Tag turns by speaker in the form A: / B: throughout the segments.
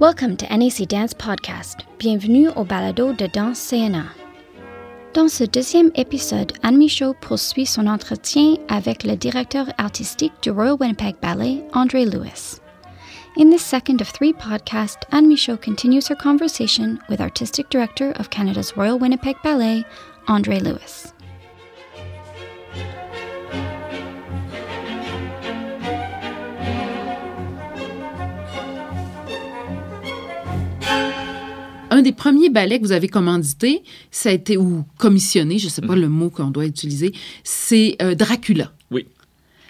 A: Welcome to NAC Dance Podcast. Bienvenue au balado de danse CNA. Dans ce deuxième épisode, Anne Michaud poursuit son entretien avec le directeur artistique du Royal Winnipeg Ballet, Andre Lewis. In this second of three podcasts, Anne Michaud continues her conversation with Artistic Director of Canada's Royal Winnipeg Ballet, Andre Lewis.
B: Un des premiers ballets que vous avez commandité, ça a été, ou commissionné, je ne sais pas
C: Mhm.
B: le mot qu'on doit utiliser, c'est euh, Dracula.
C: Oui.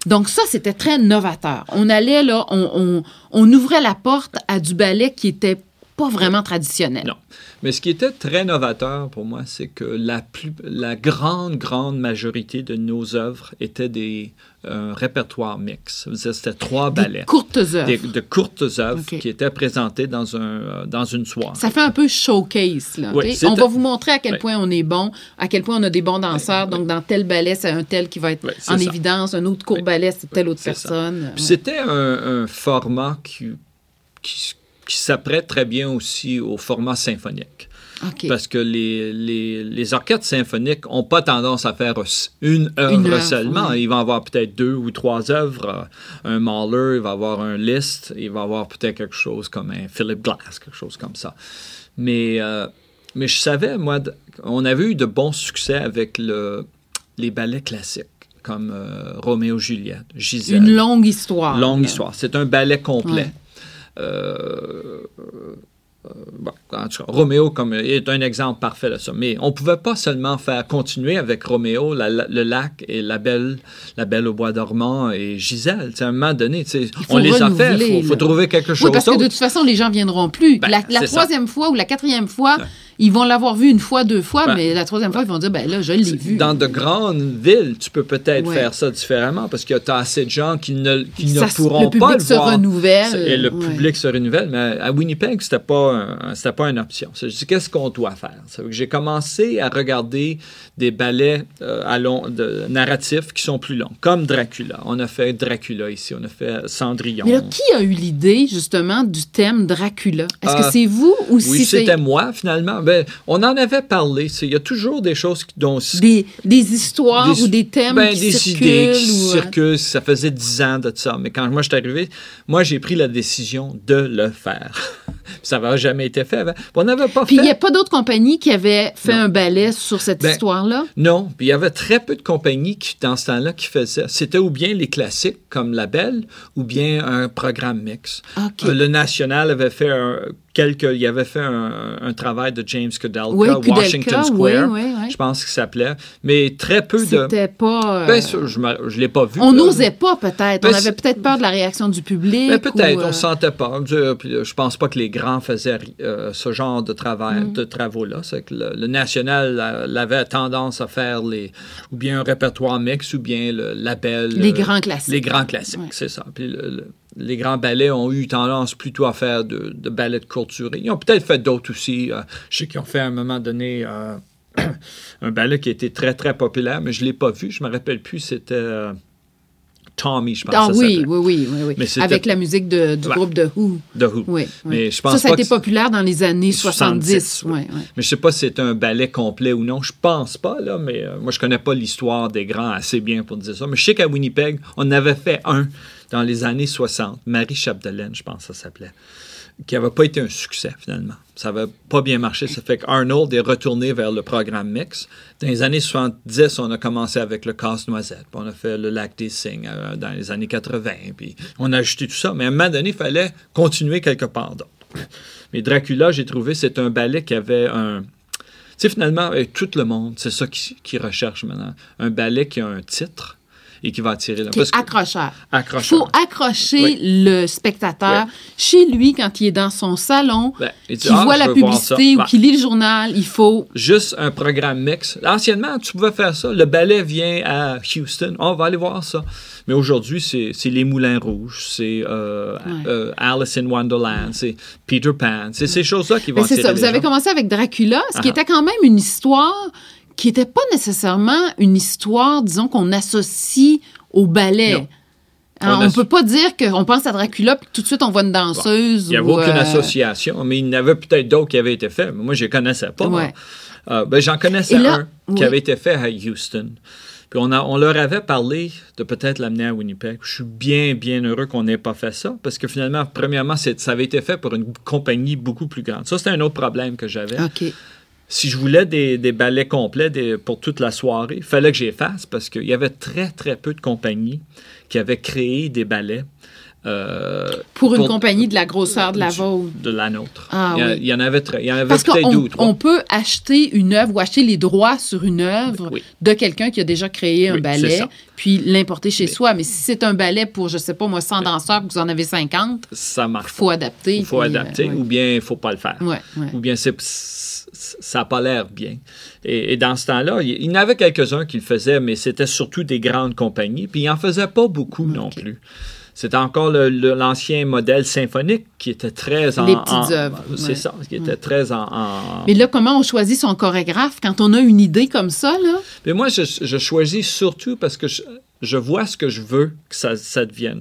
B: Donc ça, c'était très novateur. On allait là, on, on- on ouvrait la porte à du ballet qui était pas vraiment traditionnel.
C: Non. Mais ce qui était très novateur pour moi, c'est que la, plus, la grande, grande majorité de nos œuvres étaient des un répertoire mix. Ça veut dire, C'était trois
B: Des
C: ballets.
B: courtes œuvres.
C: Des- de courtes œuvres qui étaient présentées dans, un, euh, dans une soirée.
B: Ça fait un peu showcase. Là,
C: Oui,
B: on va vous montrer à quel
C: Oui.
B: point on est bon, à quel point on a des bons danseurs. Donc, dans tel ballet, c'est un tel qui va être en
C: ça.
B: évidence. Un autre court ballet, c'est telle autre personne.
C: C'était un, un format qui, qui, qui s'apprête très bien aussi au format symphonique. Parce que les, les, les orchestres symphoniques n'ont pas tendance à faire une œuvre,
B: Une œuvre,
C: seulement.
B: oui.
C: Ils vont avoir peut-être deux ou trois œuvres. Euh, Un Mahler, il va avoir un Liszt, il va avoir peut-être quelque chose comme un Philip Glass, quelque chose comme ça. Mais, euh, mais je savais, moi, on avait eu de bons succès avec le, les ballets classiques, comme euh, Roméo Juliette, Gisèle.
B: Une longue histoire.
C: Longue
B: là.
C: histoire. C'est un ballet complet.
B: Ouais.
C: Euh, euh, bon, en tout cas, Roméo comme, est un exemple parfait de ça. Mais on ne pouvait pas seulement faire continuer avec Roméo, la- la- le lac et la belle, la belle au bois dormant et Gisèle. À un moment donné, on les a fait. Il faut, trouver quelque chose
B: Oui, parce que de toute façon, les gens viendront plus.
C: Ben,
B: la la
C: c'est ça.
B: troisième fois ou la quatrième fois, ils vont l'avoir vu une fois, deux fois,
C: Ben,
B: mais la troisième fois, ils vont dire, ben là, je l'ai vu.
C: Dans de grandes villes, tu peux peut-être
B: Ouais.
C: faire ça différemment parce que tu as assez de gens qui ne, qui ne
B: Ça
C: pourront
B: le
C: pas
B: public
C: le
B: se
C: voir.
B: renouvelle.
C: Et le
B: Ouais.
C: public se renouvelle. Mais à Winnipeg, c'était pas, un- pas une option. Je dis, qu'est-ce qu'on doit faire? J'ai commencé à regarder des ballets euh, à long, de, narratifs qui sont plus longs, comme Dracula. On a fait Dracula ici, on a fait Cendrillon.
B: Mais là, qui a eu l'idée, justement, du thème Dracula? Est-ce que
C: Euh,
B: c'est vous ou
C: oui,
B: si
C: c'était moi, finalement. Ben, on en avait parlé. Il y a toujours des choses qui- dont
B: des, des histoires
C: Des-
B: ou des thèmes
C: ben,
B: qui
C: des
B: circulent?
C: idées qui
B: ou, euh,
C: circulent. Ça faisait dix ans de ça. Mais quand moi, je suis arrivé, moi, j'ai pris la décision de le faire. ça n'avait jamais été fait avant. On n'avait pas
B: Puis il n'y a pas d'autres compagnies qui avaient fait
C: Non.
B: un ballet sur cette
C: Ben,
B: histoire-là?
C: Non, puis il y avait très peu de compagnies qui, dans ce temps-là, qui faisaient. C'était ou bien les classiques, comme La Belle, ou bien un programme mix.
B: OK.
C: Euh, Le National avait fait un, quelques. Il avait fait un, un travail de James Kudelka,
B: Oui, Kudelka,
C: Washington Square,
B: oui, oui.
C: je pense qu'il s'appelait. Mais très peu de.
B: C'était pas... euh,
C: ça, je ne l'ai pas vu.
B: on
C: là.
B: n'osait pas, peut-être.
C: Ben,
B: on avait peut-être peur de la réaction du public.
C: Ben, peut-être,
B: ou,
C: on
B: euh,
C: ne sentait pas. Je, euh, je pense pas que les grands faisaient euh, ce genre de travail,
B: Mm.
C: de travaux-là. C'est que le, le national euh, avait tendance à faire les, ou bien un répertoire mix, ou bien le label.
B: Les
C: euh,
B: grands classiques.
C: Les grands classiques, c'est ça. Puis le- le- les grands ballets ont eu tendance plutôt à faire de, de ballets de courte durée. Ils ont peut-être fait d'autres aussi. euh, je sais qu'ils ont fait à un moment donné euh, un ballet qui a été très, très populaire, mais je ne l'ai pas vu. Je ne me rappelle plus. C'était euh, Tommy, je pense.
B: Ah
C: que ça
B: oui, oui, oui, oui, oui. Avec la musique de- du
C: Ouais.
B: groupe de Who.
C: The Who.
B: Oui, oui.
C: Mais je
B: ça,
C: pense
B: ça a été populaire dans les années 70.
C: 70,
B: ouais, ouais.
C: Mais je sais pas si c'est un ballet complet ou non. Je pense pas, là, mais moi, je connais pas l'histoire des grands assez bien pour dire ça. Mais je sais qu'à Winnipeg, on avait fait un dans les années 60. Marie Chapdelaine, je pense que ça s'appelait. Qui n'avait pas été un succès, finalement. Ça n'avait pas bien marché. Ça fait qu'Arnold est retourné vers le programme mix. Dans les années 70, on a commencé avec le casse-noisette. On a fait le lac des euh, dans les années 80. Puis on a ajouté tout ça. Mais à un moment donné, il fallait continuer quelque part d'autre. Mais Dracula, j'ai trouvé, c'est un ballet qui avait un. Tu sais, finalement, tout le monde, c'est ça qui, qui recherche maintenant. Un ballet qui a un titre et qui va attirer.
B: est
C: Parce que-
B: accrocheur. Il faut accrocher
C: Oui.
B: le spectateur
C: Oui.
B: chez lui quand il est dans son salon,
C: Ben,
B: qu'il
C: Ah,
B: voit la publicité ou qu'il lit le journal. Il faut.
C: Juste un programme mix. Anciennement, tu pouvais faire ça. Le ballet vient à Houston. On va aller voir ça. Mais aujourd'hui, c'est les Moulins Rouges, c'est euh, euh, Alice in Wonderland, c'est Peter Pan. C'est ces choses-là qui vont
B: Ben, c'est
C: attirer
B: ça. Vous
C: les
B: avez
C: gens.
B: commencé avec Dracula, ce qui
C: Ah.
B: était quand même une histoire qui n'était pas nécessairement une histoire, disons, qu'on associe au ballet.
C: Non.
B: Hein,
C: On
B: ne peut pas dire qu'on pense à Dracula puis tout de suite on voit une danseuse.
C: Il n'y avait
B: ou,
C: aucune
B: euh,
C: association, mais il y en avait peut-être d'autres qui avaient été faits, mais moi, je ne connaissais pas.
B: Ouais.
C: Euh, ben, J'en connaissais
B: là,
C: un qui avait été fait à Houston. Puis on, a- on leur avait parlé de peut-être l'amener à Winnipeg. Je suis bien, bien heureux qu'on n'ait pas fait ça, parce que finalement, premièrement, ça avait été fait pour une compagnie beaucoup plus grande. Ça, c'était un autre problème que j'avais.
B: OK.
C: Si je voulais des, des ballets complets des- pour toute la soirée, il fallait que j'y fasse, parce qu'il y avait très, très peu de compagnies qui avaient créé des ballets. euh,
B: Pour une compagnie de la grosseur de la vôtre.
C: de la nôtre.
B: Ah
C: il, y a-
B: oui.
C: il y en avait, très- il y en avait
B: Parce
C: peut-être deux ou trois.
B: on peut acheter une œuvre ou acheter les droits sur une œuvre
C: Oui.
B: de quelqu'un qui a déjà créé un
C: Oui,
B: ballet, puis l'importer chez
C: Mais-
B: soi. Mais si c'est un ballet pour, je sais pas moi, 100 danseurs, que vous en avez 50,
C: Ça
B: il
C: marche.
B: faut adapter.
C: Il faut
B: puis,
C: adapter,
B: euh,
C: ou bien il ne faut pas le faire.
B: ouais. Ouais, ouais.
C: Ou bien c'est, ça n'a pas l'air bien. Et, et dans ce temps-là, il, il y en avait quelques-uns qui le faisaient, mais c'était surtout des grandes compagnies. Puis ils n'en faisaient pas beaucoup non plus. C'était encore l'ancien modèle symphonique qui était très en...
B: Les petites œuvres,
C: C'est
B: ouais.
C: ça, qui était très en... en-
B: Mais là, comment on choisit son chorégraphe quand on a une idée comme ça, là?
C: Mais moi, je, je choisis surtout parce que je, je vois ce que je veux que ça, ça devienne.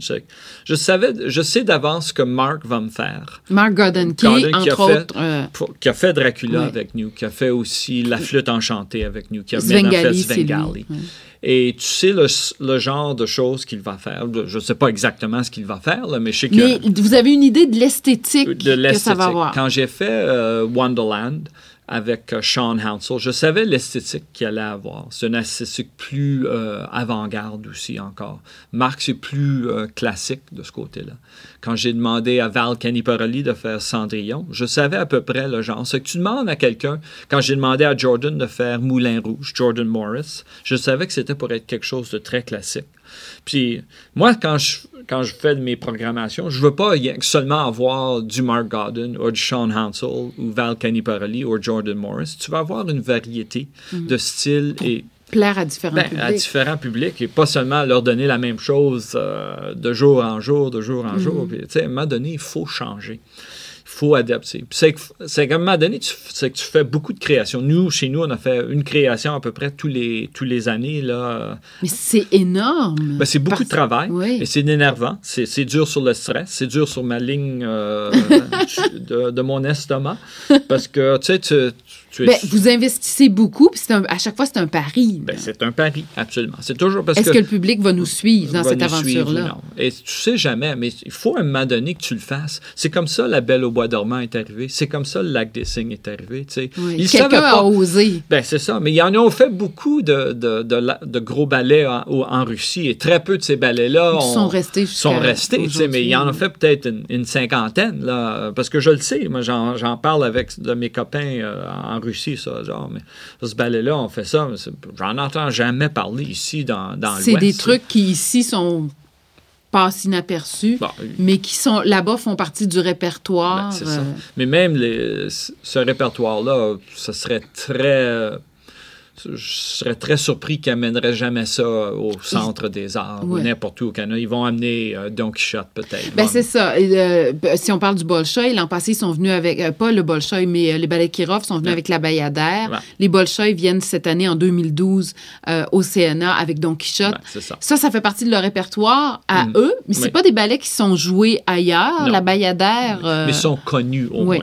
C: Je, savais, je sais d'avance ce que Mark va me faire.
B: Mark Gordon Key,
C: Gordon qui a
B: entre
C: fait-
B: autres. euh,
C: Pour- qui a fait Dracula avec nous, qui a fait aussi La flûte enchantée avec nous, qui a maintenant fait
B: Svengali.
C: Svengali. Et tu sais le, le genre de choses qu'il va faire. Je ne sais pas exactement ce qu'il va faire, là, mais je sais que
B: Mais vous avez une idée de l'esthétique
C: de
B: que ça va avoir.
C: Quand j'ai fait euh, Wonderland avec euh, Sean Hansel, je savais l'esthétique qu'il allait avoir. C'est une esthétique plus euh, avant-garde aussi encore. Marc, c'est plus euh, classique de ce côté-là. Quand j'ai demandé à Val Caniparelli de faire Cendrillon, je savais à peu près le genre. Ce que tu demandes à quelqu'un, quand j'ai demandé à Jordan de faire Moulin Rouge, Jordan Morris, je savais que c'était pour être quelque chose de très classique. Puis moi, quand je, quand je fais de mes programmations, je veux pas seulement avoir du Mark Godden ou du Sean Hansel ou Val Caniparelli ou Jordan Morris. Tu vas avoir une variété de styles et
B: Plaire à différents
C: ben,
B: publics.
C: à différents publics et pas seulement leur donner la même chose euh, de jour en jour, de jour en
B: Mm.
C: jour. Puis, tu sais, à un moment donné, il faut changer. Faut adapter. C'est qu'à un moment donné, tu, c'est que tu fais beaucoup de créations. Nous, chez nous, on a fait une création à peu près tous les, tous les années. Là.
B: Mais c'est énorme.
C: Ben, c'est beaucoup
B: Parce-
C: de travail
B: Oui.
C: et c'est énervant. C'est c'est dur sur le stress. C'est dur sur ma ligne euh, de, de mon estomac. Parce que, tu sais, tu, tu es...
B: Ben, vous investissez beaucoup, puis c'est un- à chaque fois, c'est un pari.
C: Ben, c'est un pari, absolument. C'est toujours parce
B: Est-ce
C: que...
B: que le public va nous suivre dans cette aventure-là?
C: non. Et tu sais jamais, mais il faut à un moment donné que tu le fasses. C'est comme ça la Belle au Bois dormant est arrivée. C'est comme ça le Lac des Cygnes est arrivé. tu sais.
B: Oui. Quelqu'un a
C: pas.
B: osé.
C: Ben, c'est ça. Mais ils en ont fait beaucoup de, de, de, la- de gros ballets en, Russie et très peu de ces ballets-là
B: sont restés
C: sont restés. tu sais, Mais il y en a fait peut-être une, une cinquantaine. Là, parce que je le sais. Moi, j'en j'en parle avec de mes copains euh, en Russie. Ça, genre, mais ce ballet-là, on fait ça. J'en entends jamais parler ici dans, dans l'Ouest.
B: C'est des trucs qui ici sont passent inaperçus,
C: Bon,
B: mais qui sont là-bas font partie du répertoire.
C: Ben, c'est ça.
B: euh,
C: Mais même les- ce répertoire-là, ce serait très. Je serais très surpris qu'ils n'amèneraient jamais ça au Centre des Arts
B: Ouais.
C: ou n'importe où au Canada. Ils vont amener euh, Don Quichotte, peut-être.
B: Ben, c'est ça. Et, euh, si on parle du Bolchoï, l'an passé, ils sont venus avec, euh, pas le Bolchoï, mais les ballets Kirov sont venus
C: Ouais.
B: avec la Bayadère.
C: Ouais.
B: Les Bolchoï viennent cette année, en 2012, euh, au CNA avec Don Quichotte.
C: Ça.
B: Ça, ça fait partie de leur répertoire à
C: Mm.
B: eux, mais c'est pas des ballets qui sont joués ailleurs.
C: Non.
B: La Bayadère.
C: Mais ils sont connus au moins.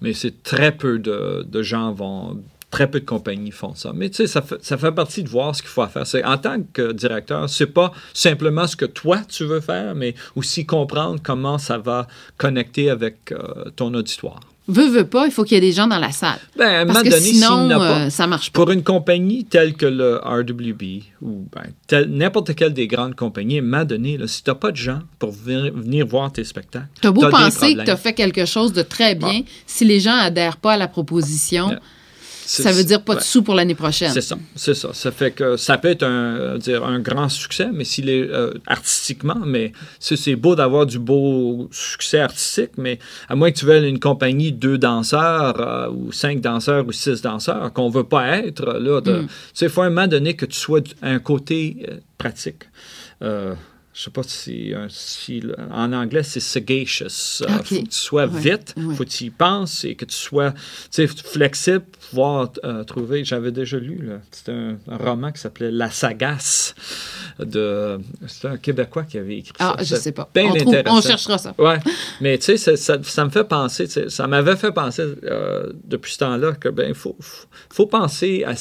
C: Mais c'est très peu de, de gens vont. Très peu de compagnies font ça. Mais tu sais, ça fait, ça fait partie de voir ce qu'il faut faire. C'est, en tant que directeur, c'est pas simplement ce que toi tu veux faire, mais aussi comprendre comment ça va connecter avec euh, ton auditoire.
B: Veux, veux pas, il faut qu'il y ait des gens dans la salle.
C: Ben, à un
B: Parce
C: moment
B: que
C: donné, s'il
B: sinon,
C: a pas,
B: euh, ça marche pas.
C: pour une compagnie telle que le RWB ou ben, n'importe quelle des grandes compagnies, à un moment donné, là, si tu n'as pas de gens pour venir, venir voir tes spectacles,
B: T'as beau
C: t'as des
B: penser que tu as fait quelque chose de très bien, si les gens adhèrent pas à la proposition. Ça veut dire pas de sous pour l'année prochaine.
C: C'est ça, c'est ça. Ça fait que ça peut être un, euh, dire, un grand succès, mais s'il est euh, artistiquement, mais c'est beau d'avoir du beau succès artistique, mais à moins que tu veuilles une compagnie de deux danseurs euh, ou cinq danseurs ou six danseurs qu'on veut pas être là, de-
B: Mm.
C: tu sais, il faut à un moment donné que tu sois un côté euh, pratique. Euh, je sais pas si, le- en anglais c'est sagacious. Euh,
B: Ok.
C: faut que tu sois
B: Ouais,
C: vite,
B: ouais.
C: faut que tu y penses et que tu sois flexible pour pouvoir euh, trouver. J'avais déjà lu, c'était un, un roman qui s'appelait La Sagace de. C'était un Québécois qui avait écrit
B: Ah,
C: ça.
B: je sais pas.
C: Bien
B: On, trouve- on
C: intéressant.
B: cherchera ça.
C: Ouais, mais tu sais, ça, me fait penser, ça m'avait fait penser euh, depuis ce temps-là que ben faut, faut, faut penser à-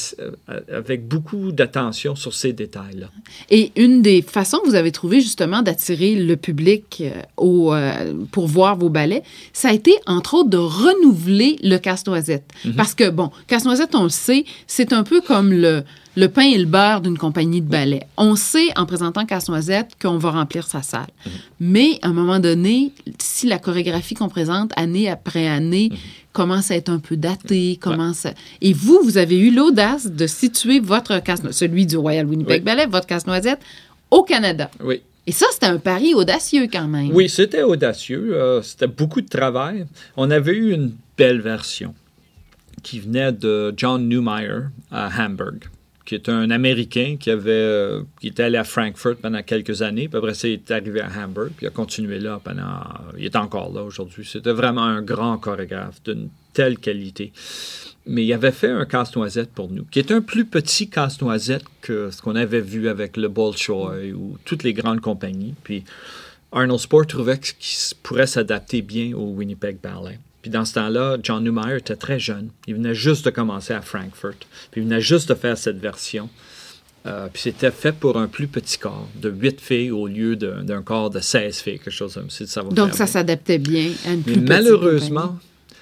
C: à- avec beaucoup d'attention sur ces détails-là.
B: Et une des façons que vous avez trouvé justement d'attirer le public euh, au, euh, pour voir vos ballets, ça a été entre autres de renouveler le casse-noisette. Parce que, bon, casse-noisette, on le sait, c'est un peu comme le, le pain et le beurre d'une compagnie de ballet. On sait en présentant casse-noisette qu'on va remplir sa salle. Mais à un moment donné, si la chorégraphie qu'on présente année après année commence à être un peu datée, commence à- Et vous, vous avez eu l'audace de situer votre casse celui du Royal Winnipeg
C: Oui.
B: Ballet, votre casse-noisette, au Canada.
C: Oui.
B: Et ça, c'était un pari audacieux quand même.
C: Oui, c'était audacieux. euh, c'était beaucoup de travail. On avait eu une belle version qui venait de John Newmeyer à Hamburg, qui est un Américain qui avait euh, qui était allé à Frankfurt pendant quelques années, puis après il est arrivé à Hamburg, puis il a continué là pendant... Il est encore là aujourd'hui. C'était vraiment un grand chorégraphe d'une telle qualité. Mais il avait fait un casse-noisette pour nous, qui est un plus petit casse-noisette que ce qu'on avait vu avec le Bolshoi ou toutes les grandes compagnies. Puis Arnold Sport trouvait qu'il pourrait s'adapter bien au Winnipeg Ballet. Puis dans ce temps-là, John Newmeyer était très jeune. Il venait juste de commencer à Frankfurt. Puis il venait juste de faire cette version. Euh, puis c'était fait pour un plus petit corps, de 8 filles au lieu d'un corps de 16 filles, quelque chose comme ça. ça va
B: Donc, ça s'adaptait bien à une
C: Mais
B: plus petite
C: malheureusement,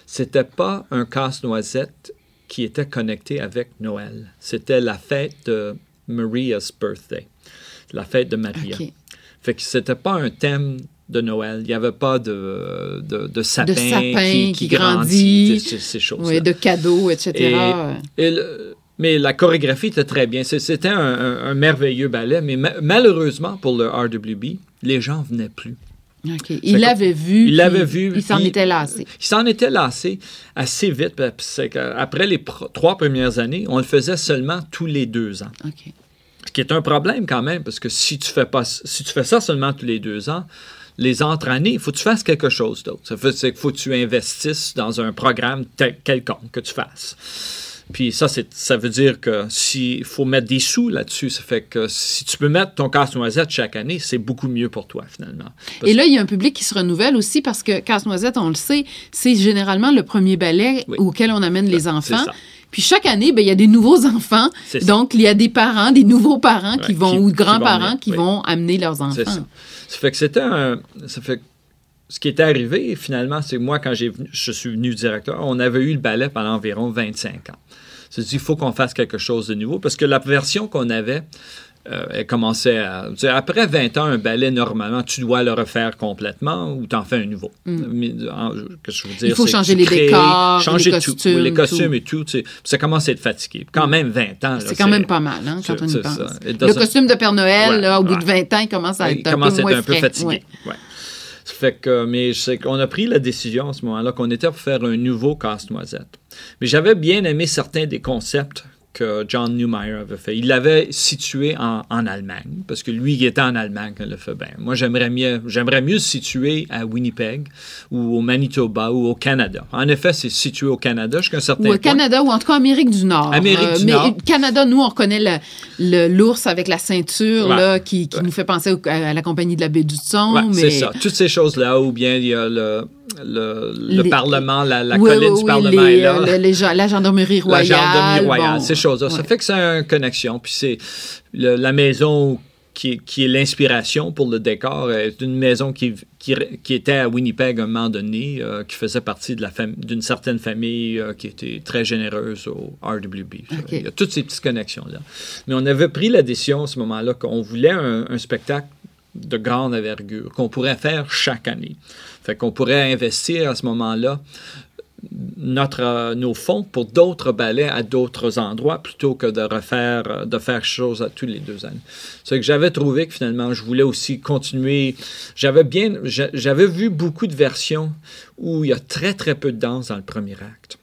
C: c'était pas un casse-noisette qui était connecté avec Noël. C'était la fête de Maria's birthday, la fête de Maria.
B: OK.
C: Fait que c'était pas un thème de Noël. Il n'y avait pas de, de, de sapin,
B: sapin
C: qui,
B: qui
C: qui
B: grandit.
C: grandit, ces, ces choses-là.
B: Oui, de cadeaux, etc.
C: Et- et le- mais la chorégraphie était très bien. C'était un, un- un merveilleux ballet, mais ma- malheureusement pour le RWB, les gens venaient plus.
B: Il l'avait vu.
C: Il l'avait vu.
B: Il s'en était lassé.
C: Il s'en était lassé assez vite. parce que Après les trois premières années, on le faisait seulement tous les deux ans. Ce qui est un problème quand même, parce que si tu fais, pas, si tu fais ça seulement tous les deux ans, les entre-années, il faut que tu fasses quelque chose d'autre. Ça qu'il faut que tu investisses dans un programme tel- quelconque que tu fasses. Puis ça, c'est, ça veut dire que s'il faut mettre des sous là-dessus, ça fait que si tu peux mettre ton casse-noisette chaque année, c'est beaucoup mieux pour toi, finalement. Parce
B: Et là, il y a un public qui se renouvelle aussi parce que Casse-Noisette, on le sait, c'est généralement le premier ballet
C: Oui.
B: auquel on amène les enfants. Puis chaque année, ben, il y a des nouveaux enfants. Donc, il y a des parents, des nouveaux parents qui vont,
C: qui-
B: ou
C: qui vont
B: grands-parents qui
C: oui.
B: vont amener leurs enfants.
C: C'est ça. Ça fait que c'était un. Ça fait ce qui était arrivé, finalement, c'est que moi, quand j'ai venu- je suis venu directeur, on avait eu le ballet pendant environ 25 ans. C'est dit, il faut qu'on fasse quelque chose de nouveau parce que la version qu'on avait, euh, elle commençait à. tu sais, Après 20 ans, un ballet, normalement, tu dois le refaire complètement ou t'en fais un nouveau. Mais, en- Qu'est-ce que je veux dire?
B: Mm. Il faut changer les
C: crées,
B: décors,
C: changer
B: les costumes,
C: Oui, les costumes
B: tout.
C: et tout. tu sais, Ça commence à être fatigué. Quand même 20 ans.
B: C'est quand même pas mal, hein, quand on y pense.
C: ça.
B: Le costume de Père Noël,
C: Ouais,
B: là, au bout de 20 ans, il commence à
C: il
B: être un peu moins
C: fatigué.
B: Ouais.
C: Fait que, mais je sais qu'on a pris la décision à ce moment-là qu'on était pour faire un nouveau casse-noisette. Mais j'avais bien aimé certains des concepts que John Newmeyer avait fait. Il l'avait situé en, en Allemagne, parce que lui, il était en Allemagne quand il l'a fait. Ben, moi, j'aimerais mieux, j'aimerais mieux situer à Winnipeg ou au Manitoba ou au Canada. En effet, c'est situé au Canada jusqu'à un certain
B: Ou au
C: point.
B: Canada, ou en tout cas Amérique du Nord. Euh,
C: Amérique du
B: mais
C: Nord.
B: Canada, nous, on reconnaît le- le- l'ours avec la ceinture
C: Ouais.
B: là, qui, qui
C: Ouais.
B: nous fait penser au- à la compagnie de la baie du Son.
C: Ouais,
B: mais...
C: c'est ça. Toutes ces choses-là, ou bien il y a le, le, le
B: Les-
C: Parlement, la, la
B: Oui,
C: colline
B: oui,
C: du Parlement
B: les,
C: est là.
B: euh, le- les gens- la gendarmerie
C: la
B: royale.
C: gendarmerie royale,
B: bon,
C: ces choses-là. Ça fait que c'est une connexion. Puis c'est la maison qui, est- qui est l'inspiration pour le décor est une maison qui, qui, qui était à Winnipeg à un moment donné, euh, qui faisait partie la fam- d'une certaine famille euh, qui était très généreuse au RWB. Il y a toutes ces petites connexions-là. Mais on avait pris la décision à ce moment-là qu'on voulait un, un spectacle de grande envergure qu'on pourrait faire chaque année. Fait qu'on pourrait investir à ce moment-là notre, euh, nos fonds pour d'autres ballets à d'autres endroits plutôt que de refaire, euh, de faire chose à tous les deux années. C'est que j'avais trouvé que finalement, je voulais aussi continuer. J'avais bien, j'a- j'avais vu beaucoup de versions où il y a très, très peu de danse dans le premier acte.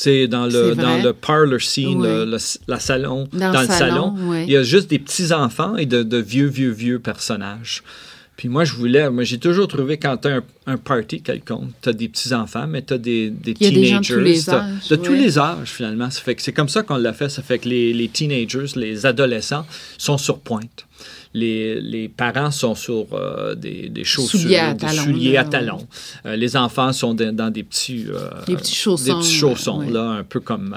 C: C'est dans le, dans le parlor scene,
B: Oui.
C: le, le- la salon,
B: Dans
C: dans,
B: le salon,
C: salon,
B: oui.
C: il y a juste des petits-enfants et de, de vieux, vieux, vieux personnages. Puis moi, je voulais, moi, j'ai toujours trouvé quand tu as un, un party quelconque, tu as des petits-enfants, mais tu as des, des
B: Il y a des gens de
C: teenagers.
B: tous les
C: t'as-
B: âges,
C: De tous les âges, finalement. Ça fait que c'est comme ça qu'on l'a fait. Ça fait que les, les teenagers, les adolescents sont sur pointe. Les, les parents sont sur euh, des, des chaussures,
B: Souliers à
C: des
B: talons,
C: souliers
B: là,
C: à talons. Euh, les enfants sont dans, dans des petits, euh,
B: Des petits chaussons,
C: des petits chaussons,
B: ouais.
C: là, un peu comme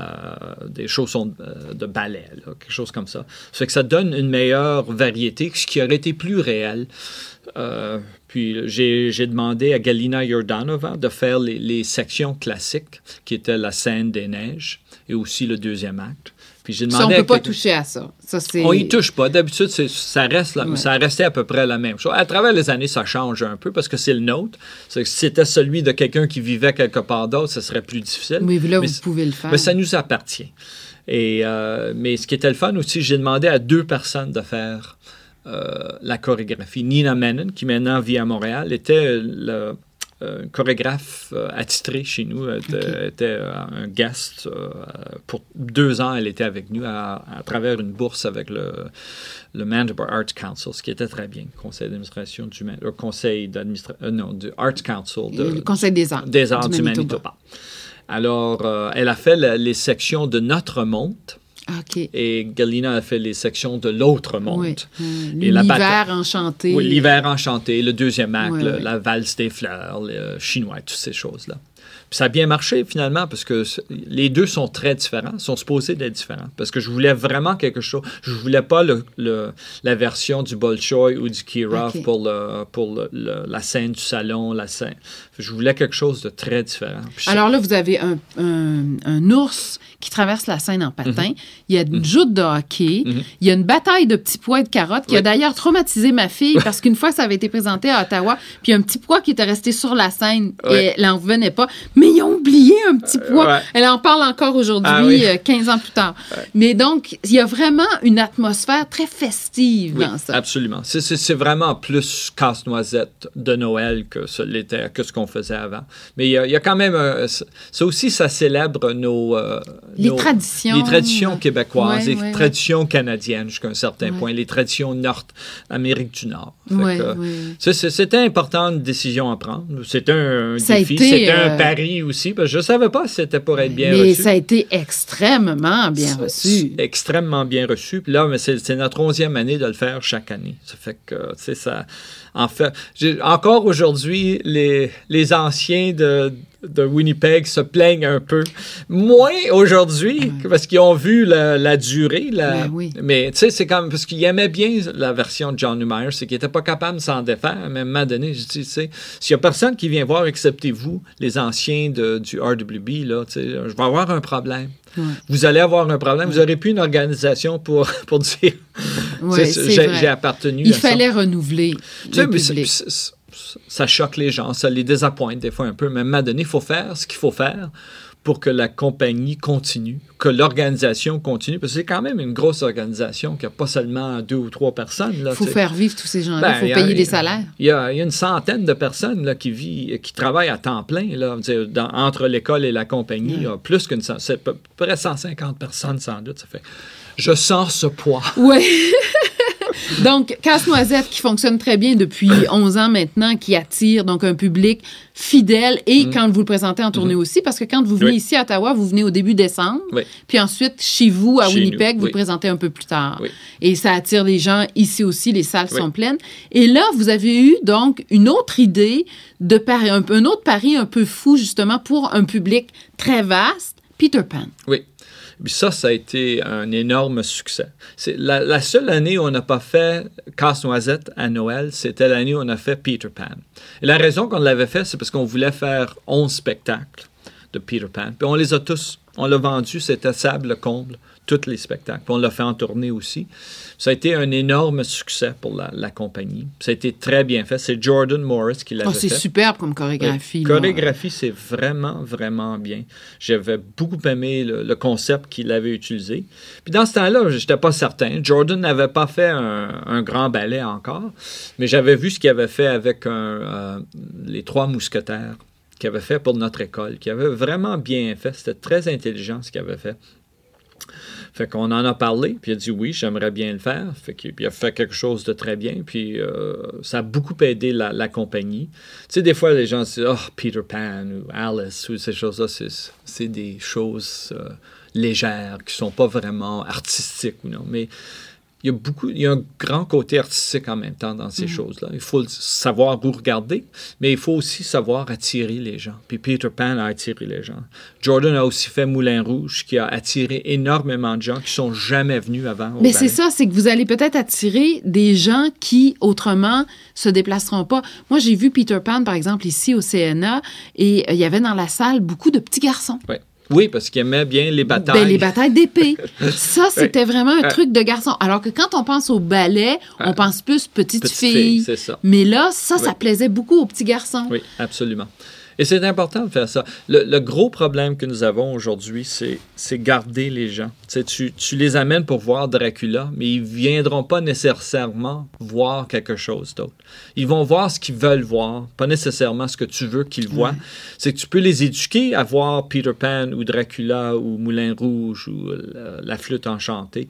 C: des chaussons euh, de ballet, là, quelque chose comme ça. Ça que ça donne une meilleure variété, ce qui aurait été plus réel. Puis j'ai demandé à Galina Jordanova de faire les, les sections classiques, qui étaient la scène des neiges et aussi le deuxième acte. Puis j'ai
B: Ça,
C: demandé
B: on
C: à
B: peut pas toucher à ça.
C: On y touche pas. D'habitude, ça reste
B: Ouais.
C: ça restait à peu près la même chose. À travers les années, ça change un peu parce que c'est le nôtre. Si c'était celui de quelqu'un qui vivait quelque part d'autre, ce serait plus difficile.
B: Oui, là,
C: Mais
B: vous pouvez le faire.
C: mais ça nous appartient. Et, euh, mais ce qui était le fun aussi, j'ai demandé à deux personnes de faire euh, la chorégraphie. Nina Menon, qui maintenant vit à Montréal, était le euh, chorégraphe euh, attitré chez nous, Elle était,
B: Ok.
C: était, euh, un guest. euh, pour deux ans, elle était avec nous à, à travers une bourse avec le, le Manitoba Arts Council, ce qui était très bien. Conseil d'administration du euh, conseil d'administration, non, du Arts Council de,
B: le Conseil des arts.
C: des arts du,
B: Manitoba.
C: Manitoba. Alors, euh, elle a fait la- les sections de notre monte
B: OK.
C: et Galina a fait les sections de l'autre.
B: Oui.
C: La
B: L'hiver enchanté.
C: Oui, l'hiver enchanté, le deuxième acte, la valse des fleurs, le chinois, toutes ces choses-là. Puis ça a bien marché finalement parce que les deux sont très différents, sont supposés d'être différents. Parce que je voulais vraiment quelque chose. Je voulais pas le, le- la version du Bolshoi ou du Kirov pour, le, pour le- le- la scène du salon, la scène. Je voulais quelque chose de très différent. Puis
B: Alors là, vous avez un, un- un ours qui traverse la Seine en patin.
C: Mhm.
B: Il y a une joute de hockey. Il y a une bataille de petits pois et de carottes qui a
C: Oui.
B: d'ailleurs traumatisé ma fille parce qu'une fois, ça avait été présenté à Ottawa, puis un petit pois qui était resté sur la scène et
C: Ouais.
B: elle n'en revenait pas. Mais ils ont oublié un petit pois.
C: ouais.
B: Elle en parle encore aujourd'hui,
C: Ah oui.
B: euh, 15 ans plus tard. Mais donc, il y a vraiment une atmosphère très festive
C: Oui,
B: dans ça.
C: absolument. C'est- vraiment plus casse-noisette de Noël que ce que ce qu'on faisait avant. Mais il y a, il y a quand même... euh, ça aussi, ça célèbre nos... euh,
B: Les
C: nos-
B: traditions.
C: Les traditions québécoises,
B: Ouais,
C: les traditions canadiennes jusqu'à un certain point, les traditions nord-Amérique du Nord. Fait
B: Ouais,
C: que,
B: ouais.
C: c'est- c'est- C'était important, une décision à prendre. C'était un, un défi, c'était
B: euh,
C: un aussi, parce que je ne savais pas si c'était pour être bien
B: Mais
C: reçu.
B: ça a été extrêmement bien reçu.
C: Extrêmement bien reçu. Puis là, mais c'est notre onzième année de le faire chaque année. Ça fait que, tu sais, ça. En fait, encore aujourd'hui, les, les anciens de, de Winnipeg se plaignent un peu. Moins aujourd'hui, parce qu'ils ont vu la, la durée. La,
B: Ben oui.
C: Mais tu sais, c'est comme. Parce qu'ils aimaient bien la version de John Newmeyer, c'est qu'ils n'étaient pas capables de s'en défaire. À un moment donné, je dis, tu sais, s'il n'y a personne qui vient voir, excepté vous, les anciens de, du RWB, là, tu sais, je vais avoir un problème.
B: Ouais.
C: Vous allez avoir un problème. Vous n'aurez plus une organisation pour, pour dire j'ai appartenu
B: Il
C: à ça.
B: fallait renouveler
C: Tu sais,
B: le public.
C: Ça choque les gens, ça les désappointe des fois un peu, mais à un moment donné, il faut faire ce qu'il faut faire pour que la compagnie continue, que l'organisation continue, parce que c'est quand même une grosse organisation qui n'a pas seulement deux ou trois personnes.
B: Il
C: Là,
B: faut faire vivre tous ces gens-là.
C: Ben,
B: Il faut payer les salaires.
C: Il y, a, il y a une centaine de personnes là, qui, vit, qui travaillent à temps plein là, dans- entre l'école et la compagnie. Y a plus qu'une cent- c'est à peu près 150 personnes sans doute. Ça fait, je sens ce poids.
B: Oui. donc, Casse-Noisette qui fonctionne très bien depuis 11 ans maintenant, qui attire donc un public fidèle et quand vous le présentez en tournée aussi, parce que quand vous venez
C: Mm. Oui.
B: ici à Ottawa, vous venez au début décembre,
C: Oui.
B: puis ensuite chez vous à
C: Chez
B: Winnipeg,
C: nous,
B: vous
C: oui.
B: le présentez un peu plus tard.
C: Oui.
B: Et ça attire les gens ici aussi, les salles sont pleines. Et là, vous avez eu donc une autre idée de pari, un, un autre pari un peu fou justement pour un public très vaste, Peter Pan.
C: Oui. Puis ça, ça a été un énorme succès. C'est la, seule année où on n'a pas fait Casse-Noisette à Noël, c'était l'année où on a fait Peter Pan. Et la raison qu'on l'avait fait, c'est parce qu'on voulait faire 11 spectacles de Peter Pan. Puis on les a tous. On l'a vendu, c'était sable comble, tous les spectacles. Puis on l'a fait en tournée aussi. Ça a été un énorme succès pour la, la compagnie. Ça a été très bien fait. C'est Jordan Morris qui l'avait
B: Oh, c'est
C: fait.
B: superbe comme chorégraphie. Là.
C: Chorégraphie, c'est vraiment, vraiment bien. J'avais beaucoup aimé le, le concept qu'il avait utilisé. Puis dans ce temps-là, je n'étais pas certain. Jordan n'avait pas fait un, un grand ballet encore, mais j'avais vu ce qu'il avait fait avec un, euh, les Trois Mousquetaires qu'il avait fait pour notre école, qui avait vraiment bien fait. C'était très intelligent ce qu'il avait fait. Fait qu'on en a parlé, puis il a dit oui, j'aimerais bien le faire. Fait qu'il a fait quelque chose de très bien, puis euh, ça a beaucoup aidé la, compagnie. Tu sais, des fois, les gens se disent, oh, Peter Pan ou Alice ou ces choses-là, c'est- c'est des choses euh, légères qui sont pas vraiment artistiques ou non. Mais il y a beaucoup, il y a un grand côté artistique en même temps dans ces choses-là. Il faut savoir où regarder, mais il faut aussi savoir attirer les gens. Puis Peter Pan a attiré les gens. Jordan a aussi fait Moulin Rouge, qui a attiré énormément de gens qui sont jamais venus avant. au
B: Mais c'est ça, c'est que vous allez peut-être attirer des gens qui, autrement, se déplaceront pas. Moi, j'ai vu Peter Pan, par exemple, ici au CNA, et euh, il y avait dans la salle beaucoup de petits garçons.
C: Ouais. Oui, parce qu'il aimait bien les batailles.
B: Ben, les batailles d'épée. Ça, c'était vraiment un
C: Ouais.
B: truc de garçon. Alors que quand on pense au ballet, on pense plus petite,
C: Petite
B: fille.
C: fille, c'est ça.
B: Mais là, ça, ça plaisait beaucoup aux petits garçons.
C: Oui, absolument. Et c'est important de faire ça. Le, le gros problème que nous avons aujourd'hui, c'est, garder les gens. Tu, les amènes pour voir Dracula, mais ils viendront pas nécessairement voir quelque chose d'autre. Ils vont voir ce qu'ils veulent voir, pas nécessairement ce que tu veux qu'ils voient. C'est que tu peux les éduquer à voir Peter Pan ou Dracula ou Moulin Rouge ou la, la flûte enchantée,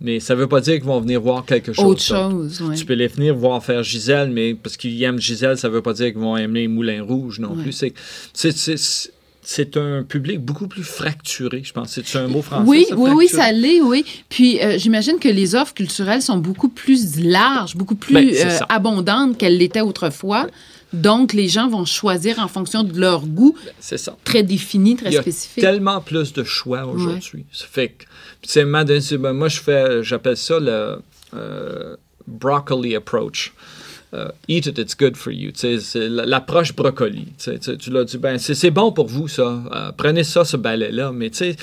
C: mais ça veut pas dire qu'ils vont venir voir quelque chose
B: Autre chose, ouais.
C: Tu peux les venir voir faire Gisèle, mais parce qu'ils aiment Gisèle, ça veut pas dire qu'ils vont aimer Moulin Rouge non
B: Ouais.
C: plus. C'est- c'est- un public beaucoup plus fracturé, je pense. C'est un mot français.
B: Oui,
C: ça,
B: oui, oui, ça l'est, oui. Puis euh, j'imagine que les offres culturelles sont beaucoup plus larges, beaucoup plus
C: Ben,
B: euh, abondantes qu'elles l'étaient autrefois. Donc, les gens vont choisir en fonction de leur goût
C: C'est ça.
B: très défini, très
C: Il y a
B: spécifique.
C: tellement plus de choix aujourd'hui. Ça fait que, c'est- ben, moi, je fais, j'appelle ça le euh, broccoli approach. Euh, eat it, it's good for you. C'est l'approche brocoli. Tu, l'as dit, ben, c'est c'est bon pour vous, ça. Euh, prenez ça, ce balai-là. Mais tu sais,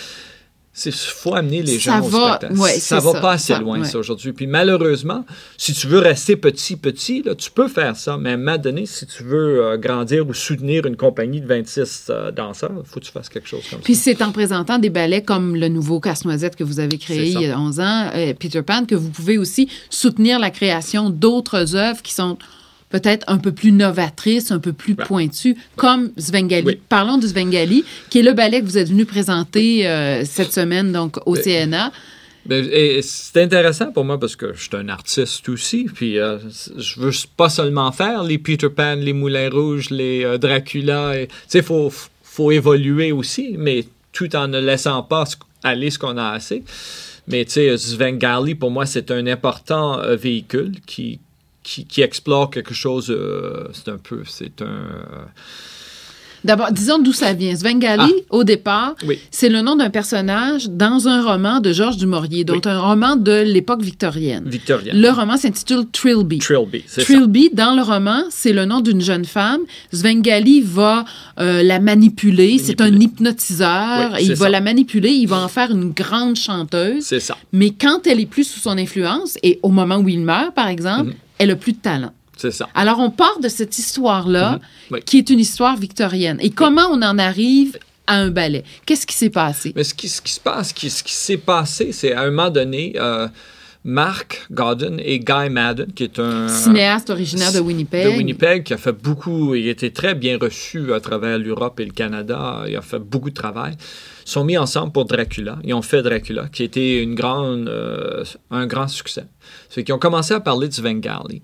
C: il faut amener les
B: Ça
C: gens au
B: va,
C: spectacle.
B: ouais,
C: ça va
B: ça,
C: pas assez
B: ça,
C: loin,
B: ouais.
C: ça, aujourd'hui. Puis malheureusement, si tu veux rester petit, petit, là, tu peux faire ça. Mais à un moment donné, si tu veux euh, grandir ou soutenir une compagnie de 26 euh, danseurs, il faut que tu fasses quelque chose comme
B: Puis
C: ça.
B: c'est en présentant des ballets comme le nouveau Casse-Noisette que vous avez créé
C: ça.
B: il y a 11 ans, euh, Peter Pan, que vous pouvez aussi soutenir la création d'autres œuvres qui sont peut-être un peu plus novatrices, un peu plus
C: Ouais.
B: pointues, comme Svengali.
C: Oui.
B: Parlons de Svengali, qui est le ballet que vous êtes venu présenter euh, cette semaine donc au CNA.
C: Ben, c'est intéressant pour moi parce que je suis un artiste aussi, puis euh, je veux pas seulement faire les Peter Pan, les Moulins Rouges, les euh, Dracula. Tu sais, il faut, faut évoluer aussi, mais tout en ne laissant pas aller ce qu'on a assez. Mais tu sais, Svengali, pour moi, c'est un important euh, véhicule qui, qui, qui explore quelque chose. euh, c'est un peu. C'est un. euh,
B: D'abord, disons d'où ça vient. Svengali, au départ,
C: Oui.
B: c'est le nom d'un personnage dans un roman de Georges Dumaurier, donc
C: Oui.
B: un roman de l'époque victorienne.
C: Victorien.
B: Le roman s'intitule Trilby.
C: Trilby, c'est ça.
B: Trilby, dans le roman, c'est le nom d'une jeune femme. Svengali va euh, la manipuler. C'est un hypnotiseur.
C: Oui,
B: il va
C: ça.
B: la manipuler. Il va en faire une grande chanteuse.
C: C'est ça.
B: Mais quand elle est plus sous son influence, et au moment où il meurt, par exemple,
C: Mhm.
B: Elle a plus de talent.
C: C'est ça.
B: Alors, on part de cette histoire-là,
C: Mhm. Oui.
B: qui est une histoire victorienne. Et comment on en arrive à un ballet? Qu'est-ce qui s'est passé?
C: Mais ce qui, ce qui se passe, ce qui, ce qui s'est passé, c'est à un moment donné, euh, Mark Godden et Guy Madden, qui est un
B: Cinéaste originaire de Winnipeg.
C: de Winnipeg, qui a fait beaucoup, il était très bien reçu à travers l'Europe et le Canada, il a fait beaucoup de travail, sont mis ensemble pour Dracula. Ils ont fait Dracula, qui était une grande, euh, un grand succès. C'est qu'ils ont commencé à parler de Svengali.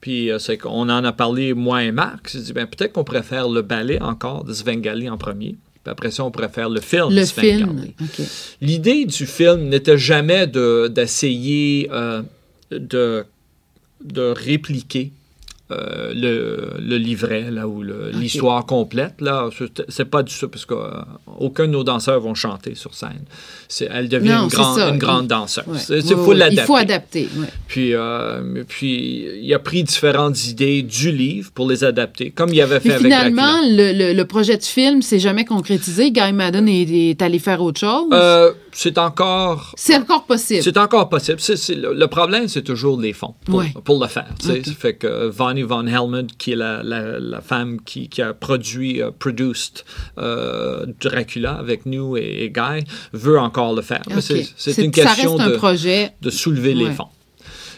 C: Puis euh, c'est qu'on en a parlé, moi et Marc. J'ai dit, ben, peut-être qu'on pourrait faire le ballet encore de Svengali en premier. Puis après ça, on pourrait faire le film
B: Le
C: de Svengali. L'idée du film n'était jamais de- d'essayer euh, de, de répliquer euh, le, le livret là, ou l'histoire complète. Là, C'est- pas du tout parce qu'aucun de nos danseurs vont chanter sur scène. Elle devient
B: Non,
C: une, grande- une danseuse.
B: Ouais.
C: C'est-
B: Ouais,
C: faut
B: ouais,
C: l'adapter.
B: Il faut adapter.
C: Puis, euh, puis, il a pris différentes idées du livre pour les adapter, comme il avait fait
B: Mais
C: avec
B: finalement, le, le- le projet de film s'est jamais concrétisé. Guy Madden est, est allé faire autre chose?
C: Euh, c'est encore
B: c'est encore possible.
C: C'est encore possible. Le, le problème, c'est toujours les fonds pour,
B: Ouais.
C: pour le faire. tu sais.
B: Ok.
C: Ça fait que Vonnie Von Helmond, qui est la, la- la femme qui, qui a produit, euh, produced euh, Dracula avec nous et, et Guy, veut encore le faire. C'est- une question
B: un
C: de,
B: projet.
C: de soulever les fonds.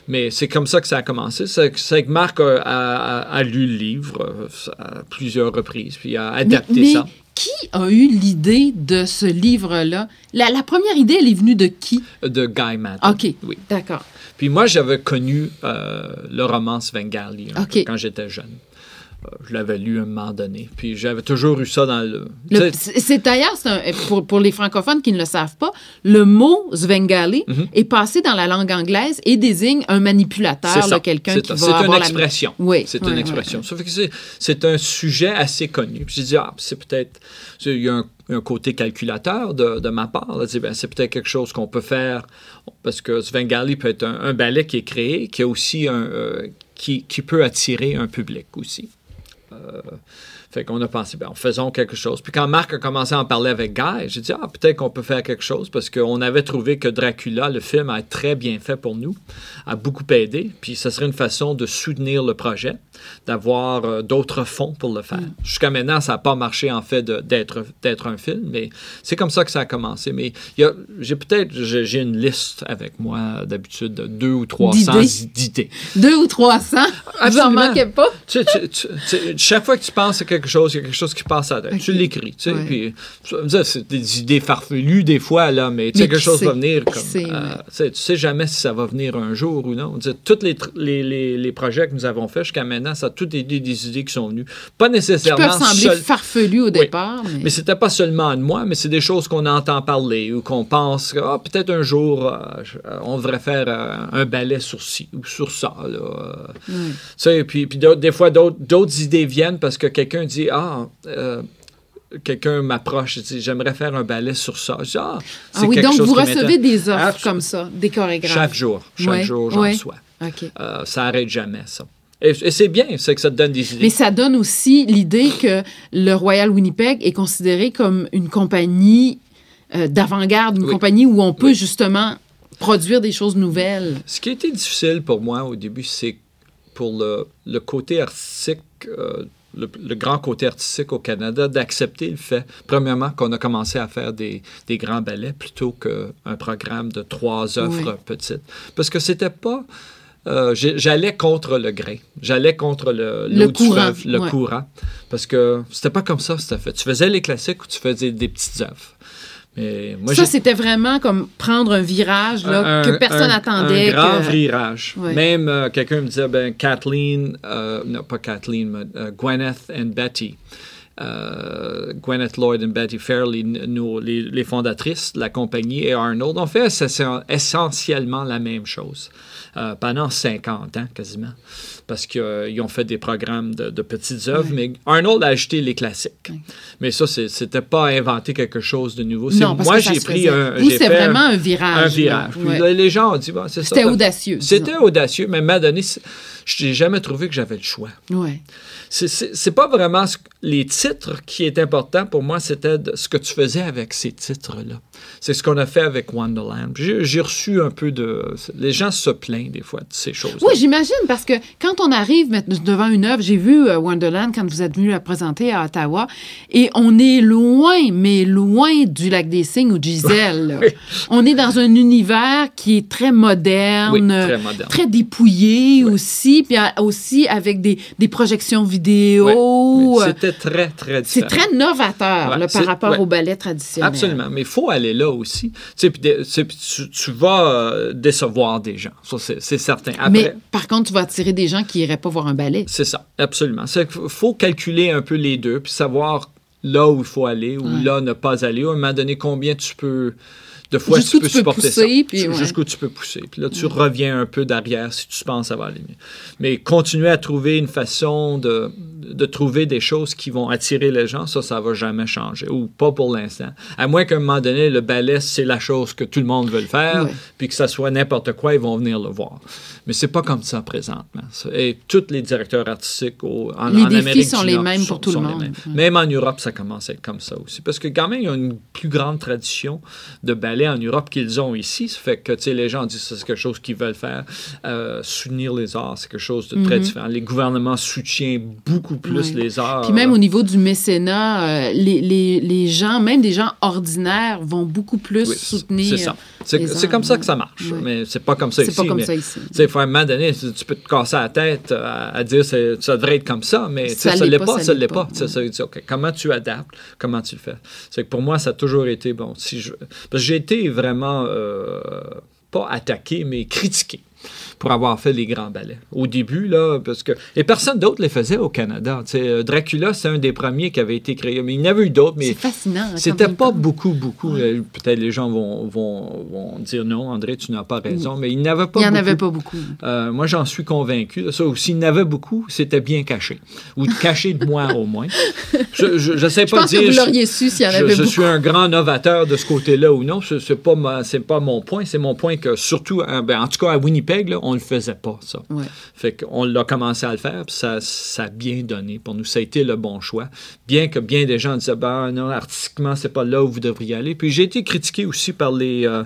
C: Mais c'est comme ça que ça a commencé. C'est que Marc a, a- a lu le livre euh, à plusieurs reprises, puis a adapté
B: mais, mais
C: ça.
B: qui a eu l'idée de ce livre-là? La, la première idée, elle est venue de qui?
C: De Guy Madden.
B: OK,
C: Oui.
B: d'accord.
C: Puis moi, j'avais connu euh, le roman Svengali un
B: OK.
C: peu quand j'étais jeune. Euh, je l'avais lu à un moment donné. Puis j'avais toujours eu ça dans le.
B: C'est d'ailleurs, un- pour, pour les francophones qui ne le savent pas, le mot Svengali
C: Mhm.
B: est passé dans la langue anglaise et désigne un manipulateur, quelqu'un qui va
C: C'est une
B: la-
C: expression.
B: Oui,
C: C'est
B: oui,
C: une
B: oui,
C: expression. Que c'est- un sujet assez connu. Puis j'ai dit, ah, c'est peut-être. Il y a un, un côté calculateur de, de ma part. ben, c'est peut-être quelque chose qu'on peut faire. Parce que Svengali peut être un, un ballet qui est créé, qui, a aussi un, euh, qui, qui peut attirer un public aussi. Euh, fait qu'on a pensé, ben, faisons quelque chose. Puis quand Marc a commencé à en parler avec Guy, j'ai dit, ah, peut-être qu'on peut faire quelque chose parce qu'on avait trouvé que Dracula, le film, a très bien fait pour nous, a beaucoup aidé. Puis ce serait une façon de soutenir le projet, d'avoir euh, d'autres fonds pour le faire. Jusqu'à maintenant, ça n'a pas marché, en fait, d'être un film, mais c'est comme ça que ça a commencé. Mais j'ai peut-être, j'ai une liste avec moi, d'habitude, de deux ou trois cents
B: D'idées.
C: d'idées.
B: Deux ou trois cents? Vous en
C: Absolument.
B: manquez pas?
C: Tu tu- chaque fois que tu penses à quelque chose, il y a quelque chose qui passe à la tête. Tu l'écris, tu sais,
B: Ouais.
C: puis dire, c'est des idées farfelues des fois, là, mais tu
B: Mais
C: sais, quelque
B: qui
C: chose
B: sait?
C: va venir
B: Qui
C: comme...
B: sait,
C: euh,
B: ouais.
C: tu sais, jamais si ça va venir un jour ou non. Tous les, les, les, les projets que nous avons faits jusqu'à maintenant, ça a toutes été des idées qui sont venues. Pas
B: Qui
C: nécessairement...
B: peuvent sembler
C: seul-
B: farfelus au départ, mais...
C: mais c'était pas seulement de moi, mais c'est des choses qu'on entend parler ou qu'on pense que ah, peut-être un jour euh, euh, on devrait faire euh, un ballet sur ci ou sur ça. Là. Tu sais, puis, puis des fois, d'autres d'autres idées viennent parce que quelqu'un dit Ah, euh, quelqu'un m'approche et dit J'aimerais faire un ballet sur ça. Je dis, ah,
B: Ah oui,
C: quelque
B: donc
C: chose
B: vous recevez des offres comme ça, des chorégraphes.
C: Chaque jour. Chaque
B: Ouais,
C: jour, j'en
B: ouais.
C: reçois.
B: OK.
C: Euh, ça n'arrête jamais, ça. Et, et c'est bien, c'est que ça te donne des idées.
B: Mais ça donne aussi l'idée que le Royal Winnipeg est considéré comme une compagnie euh, d'avant-garde, une
C: Oui.
B: compagnie où on peut justement produire des choses nouvelles.
C: Ce qui a été difficile pour moi au début, c'est pour le, le côté artistique, euh, le, le grand côté artistique au Canada, d'accepter le fait, premièrement, qu'on a commencé à faire des, des grands ballets plutôt qu'un programme de trois œuvres
B: Oui.
C: petites. Parce que c'était pas. euh, J'allais contre le grain. J'allais contre le,
B: Le courant,
C: fleuve, le
B: ouais.
C: courant. Parce que c'était pas comme ça c'était fait. Tu faisais les classiques ou tu faisais des petites œuvres. Mais moi,
B: ça, c'était vraiment comme prendre un virage là,
C: un-
B: que personne n'attendait.
C: Un grand
B: que-
C: virage. Même euh, quelqu'un me disait, ben, Kathleen, euh, non pas Kathleen, mais euh, Gwyneth and Betty. Euh, Gwyneth Lloyd et Betty Fairley, n- nous, les, les fondatrices de la compagnie, et Arnold, ont fait ess- essentiellement la même chose pendant 50 ans quasiment. Parce qu'ils ont fait des programmes de, de petites œuvres, mais Arnold a acheté les classiques. Mais ça, c'est- c'était pas inventer quelque chose de nouveau. C'est-
B: Non, parce
C: moi, j'ai pris un. Fait
B: vraiment un virage.
C: un virage. Puis les gens ont dit, bon, c'est ça.
B: C'était audacieux.
C: C'était audacieux, mais moment donné, c'est- je n'ai jamais trouvé que j'avais le choix.
B: Ouais.
C: C'est- C'est c'est pas vraiment ce- les titres qui est important pour moi, c'était ce que tu faisais avec ces titres-là. C'est ce qu'on a fait avec Wonderland. J'ai reçu un peu de. Les gens se plaignent des fois de ces choses.
B: Oui, j'imagine, parce que quand on arrive devant une œuvre, j'ai vu euh, Wonderland quand vous êtes venu la présenter à Ottawa, et on est loin, mais loin du lac des Cygnes ou de Gisèle.
C: Oui.
B: On est dans un univers qui est très moderne,
C: Oui, très moderne.
B: très dépouillé aussi, puis aussi avec des, des projections vidéo. Euh,
C: C'était très, très
B: C'est
C: différent.
B: très novateur
C: Ouais,
B: là, par
C: c'est-
B: rapport
C: ouais.
B: au ballet traditionnel.
C: Absolument, mais il faut aller là aussi. Tu sais, tu, tu, vas euh, décevoir des gens, ça c'est c'est certain. Après,
B: Mais par contre, tu vas attirer des gens qui iraient pas voir un ballet.
C: C'est ça, absolument. Il faut calculer un peu les deux, puis savoir là où il faut aller ou
B: Ouais.
C: là ne pas aller. À un moment donné, combien tu peux... De fois,
B: Jusqu'où
C: tu peux
B: tu peux
C: supporter
B: pousser,
C: ça.
B: puis ouais.
C: Jusqu'où tu peux pousser. Puis là, tu reviens un peu derrière si tu penses avoir aller mieux. Mais continuer à trouver une façon de, de trouver des choses qui vont attirer les gens, ça, ça va jamais changer. Ou pas pour l'instant. À moins qu'à un moment donné, le ballet, c'est la chose que tout le monde veut le faire,
B: Ouais.
C: puis que ça soit n'importe quoi, ils vont venir le voir. Mais c'est pas comme ça présentement. Et tous les directeurs artistiques au, en,
B: Les
C: en
B: défis
C: Amérique
B: sont
C: du
B: les
C: Nord
B: mêmes pour tout le
C: les
B: monde. Ouais.
C: Même en Europe, ça commence à être comme ça aussi. Parce que quand même, il y a une plus grande tradition de ballet en Europe qu'ils ont ici. Ça fait que tu sais, les gens disent que c'est quelque chose qu'ils veulent faire. Euh, soutenir les arts, c'est quelque chose de très différent. Les gouvernements soutiennent beaucoup plus
B: Mhm.
C: Les arts.
B: Puis même au niveau du mécénat, euh, les, les, les gens, même des gens ordinaires, vont beaucoup plus
C: Oui,
B: soutenir
C: c'est ça. C'est c'est comme ça que ça marche, mais c'est pas comme ça
B: C'est
C: ici.
B: pas comme
C: mais,
B: ça ici.
C: Tu sais, faut à un moment donné, tu peux te casser la tête à, à dire c'est- ça devrait être comme ça, mais
B: Ça
C: ça
B: l'est pas, ça
C: ça
B: l'est pas.
C: ça veut dire, OK, comment tu adaptes, comment tu le fais? C'est que pour moi, ça a toujours été, bon, si je... Parce que j'ai été vraiment, euh, pas attaqué, mais critiqué pour avoir fait les grands ballets. Au début, là, parce que... Et personne d'autre les faisait au Canada. Tu sais, euh, Dracula, c'est un des premiers qui avait été créé, mais il y en avait eu d'autres, mais...
B: C'est fascinant. hein,
C: C'était pas beaucoup, beaucoup. Euh, Peut-être les gens vont, vont, vont dire non, André, tu n'as pas raison, mais il n'y en avait pas
B: Il n'y en
C: beaucoup.
B: avait pas beaucoup.
C: Euh, moi, j'en suis convaincu. Ça, ou s'il y en avait beaucoup, c'était bien caché. Ou caché de moi, au moins. Je ne sais
B: Je
C: pas
B: pense
C: dire...
B: que vous
C: je-
B: l'auriez su s'il y en
C: je,
B: avait
C: je
B: beaucoup.
C: suis un grand novateur de ce côté-là ou non. Ce n'est pas, ma- c'est pas mon point. C'est mon point que, surtout, ben, en tout cas, à Winnipeg, là, on ne le faisait pas, ça.
B: Ouais.
C: Fait qu'on l'a commencé à le faire, puis ça, ça a bien donné pour nous. Ça a été le bon choix. Bien que bien des gens disaient, ben non, artistiquement, c'est pas là où vous devriez aller. Puis j'ai été critiqué aussi par les, euh,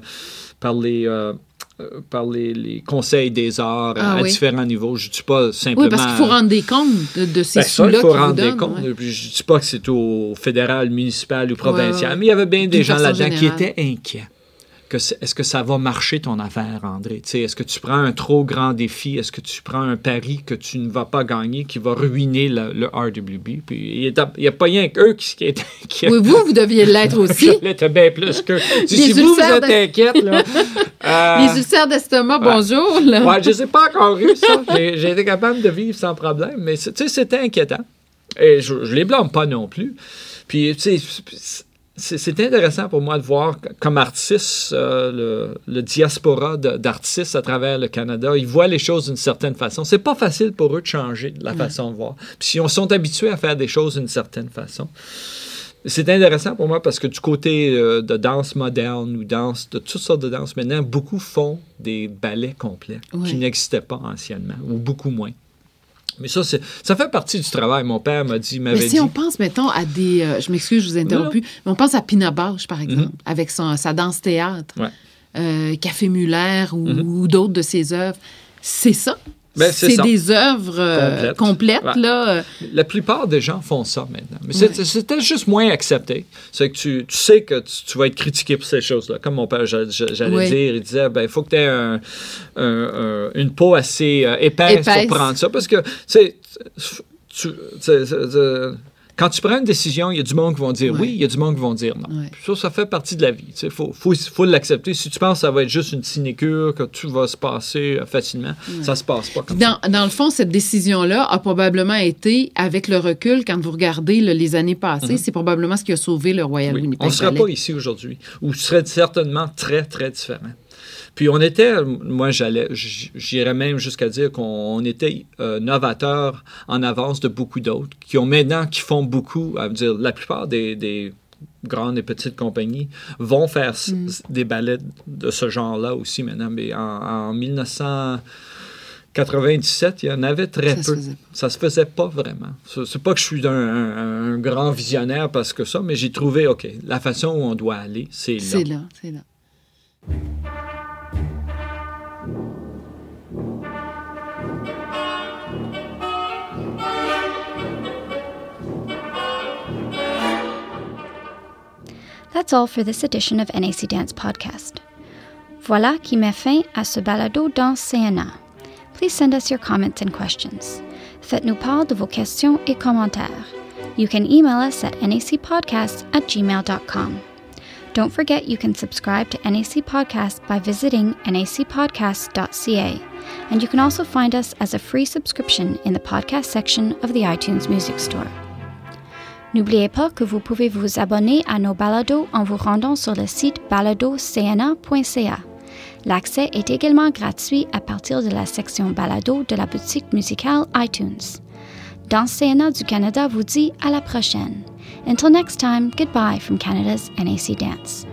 C: par les, euh, euh, par les, les conseils des arts
B: Ah
C: à
B: oui.
C: différents niveaux. Je ne dis pas simplement.
B: Oui, parce qu'il faut rendre des comptes de, de ces
C: Ben,
B: sous-là
C: il faut rendre des comptes.
B: ouais.
C: Je ne dis pas que c'est au fédéral, municipal ou provincial,
B: ouais.
C: mais il y avait bien des gens là-dedans qui étaient inquiets. Que Est-ce que ça va marcher ton affaire, André? Est-ce que tu prends un trop grand défi? Est-ce que tu prends un pari que tu ne vas pas gagner, qui va ruiner le, le RWB? Puis il n'y a, pas rien qu'eux qui, qui inquiets.
B: Oui, vous, vous deviez l'être aussi.
C: L'étais bien plus que. Si, vous, vous êtes inquiète, là. euh,
B: Les ulcères d'estomac, bonjour. Là.
C: Ouais, je ne sais pas encore eu ça. J'ai été capable de vivre sans problème, mais c'était inquiétant. Et je, ne les blâme pas non plus. Puis, tu sais, c'est intéressant pour moi de voir comme artiste euh, le, le diaspora d'artistes à travers le Canada. Ils voient les choses d'une certaine façon. C'est pas facile pour eux de changer la façon de voir. Puis si on sont habitués à faire des choses d'une certaine façon. C'est intéressant pour moi parce que du côté euh, de danse moderne ou danse, de toutes sortes de danses maintenant, beaucoup font des ballets complets qui n'existaient pas anciennement, ou beaucoup moins. Mais ça, ça fait partie du travail. Mon père m'a dit, m'avait
B: Mais si
C: dit.
B: on pense, mettons, à des. euh, je m'excuse, je vous ai interrompu, mais on pense à Pina Bausch, par exemple, avec son, sa danse-théâtre,
C: Ouais.
B: euh, Café Muller ou,
C: Mhm.
B: ou d'autres de ses œuvres. C'est ça.
C: Ben, c'est
B: des œuvres euh,
C: Complètes.
B: complètes,
C: Ouais.
B: là.
C: La plupart des gens font ça maintenant. Mais
B: Ouais.
C: c'était juste moins accepté. C'est que tu, tu sais que tu, tu vas être critiqué pour ces choses-là. Comme mon père, j'a- j'a- j'allais
B: Oui.
C: dire, il disait, ben, il faut que tu aies un- un- un- une peau assez euh, épaisse,
B: Épaisse.
C: pour prendre ça. Parce que, tu sais, tu- tu- tu- tu- quand tu prends une décision, il y a du monde qui vont dire
B: Ouais.
C: oui, il y a du monde qui vont dire non.
B: Ouais.
C: Ça, ça fait partie de la vie. Il faut, faut, faut l'accepter. Si tu penses que ça va être juste une sinécure, que tout va se passer euh, facilement, ça se passe pas comme ça.
B: Dans, dans le fond, cette décision-là a probablement été, avec le recul, quand vous regardez là, les années passées, c'est probablement ce qui a sauvé le Royal.
C: Oui.
B: Winnipeg
C: On ne serait pas ici aujourd'hui, ou ce serait certainement très, très différent. Puis on était, moi j'allais, j'irais même jusqu'à dire qu'on on était euh, novateurs en avance de beaucoup d'autres, qui ont maintenant, qui font beaucoup, à dire, la plupart des, des grandes et petites compagnies vont faire
B: Mm.
C: des ballets de ce genre-là aussi maintenant, mais en, en 1997, il y en avait très
B: Ça
C: peu. Ça se faisait pas vraiment. C'est c'est pas que je suis un, un- un grand visionnaire parce que ça, mais j'ai trouvé, OK, la façon où on doit aller, c'est là.
B: C'est là, c'est là.
A: That's all for this edition of NAC Dance Podcast. Voilà qui met fin à ce balado dans CNA. Please send us your comments and questions. Faites-nous part de vos questions et commentaires. You can email us at nacpodcast at gmail.com. Don't forget you can subscribe to NAC Podcast by visiting nacpodcast.ca, and you can also find us as a free subscription in the podcast section of the iTunes Music Store. N'oubliez pas que vous pouvez vous abonner à nos balados en vous rendant sur le site baladocna.ca. L'accès est également gratuit à partir de la section balado de la boutique musicale iTunes. Dans CNA du Canada vous dit à la prochaine. Until next time, goodbye from Canada's NAC Dance.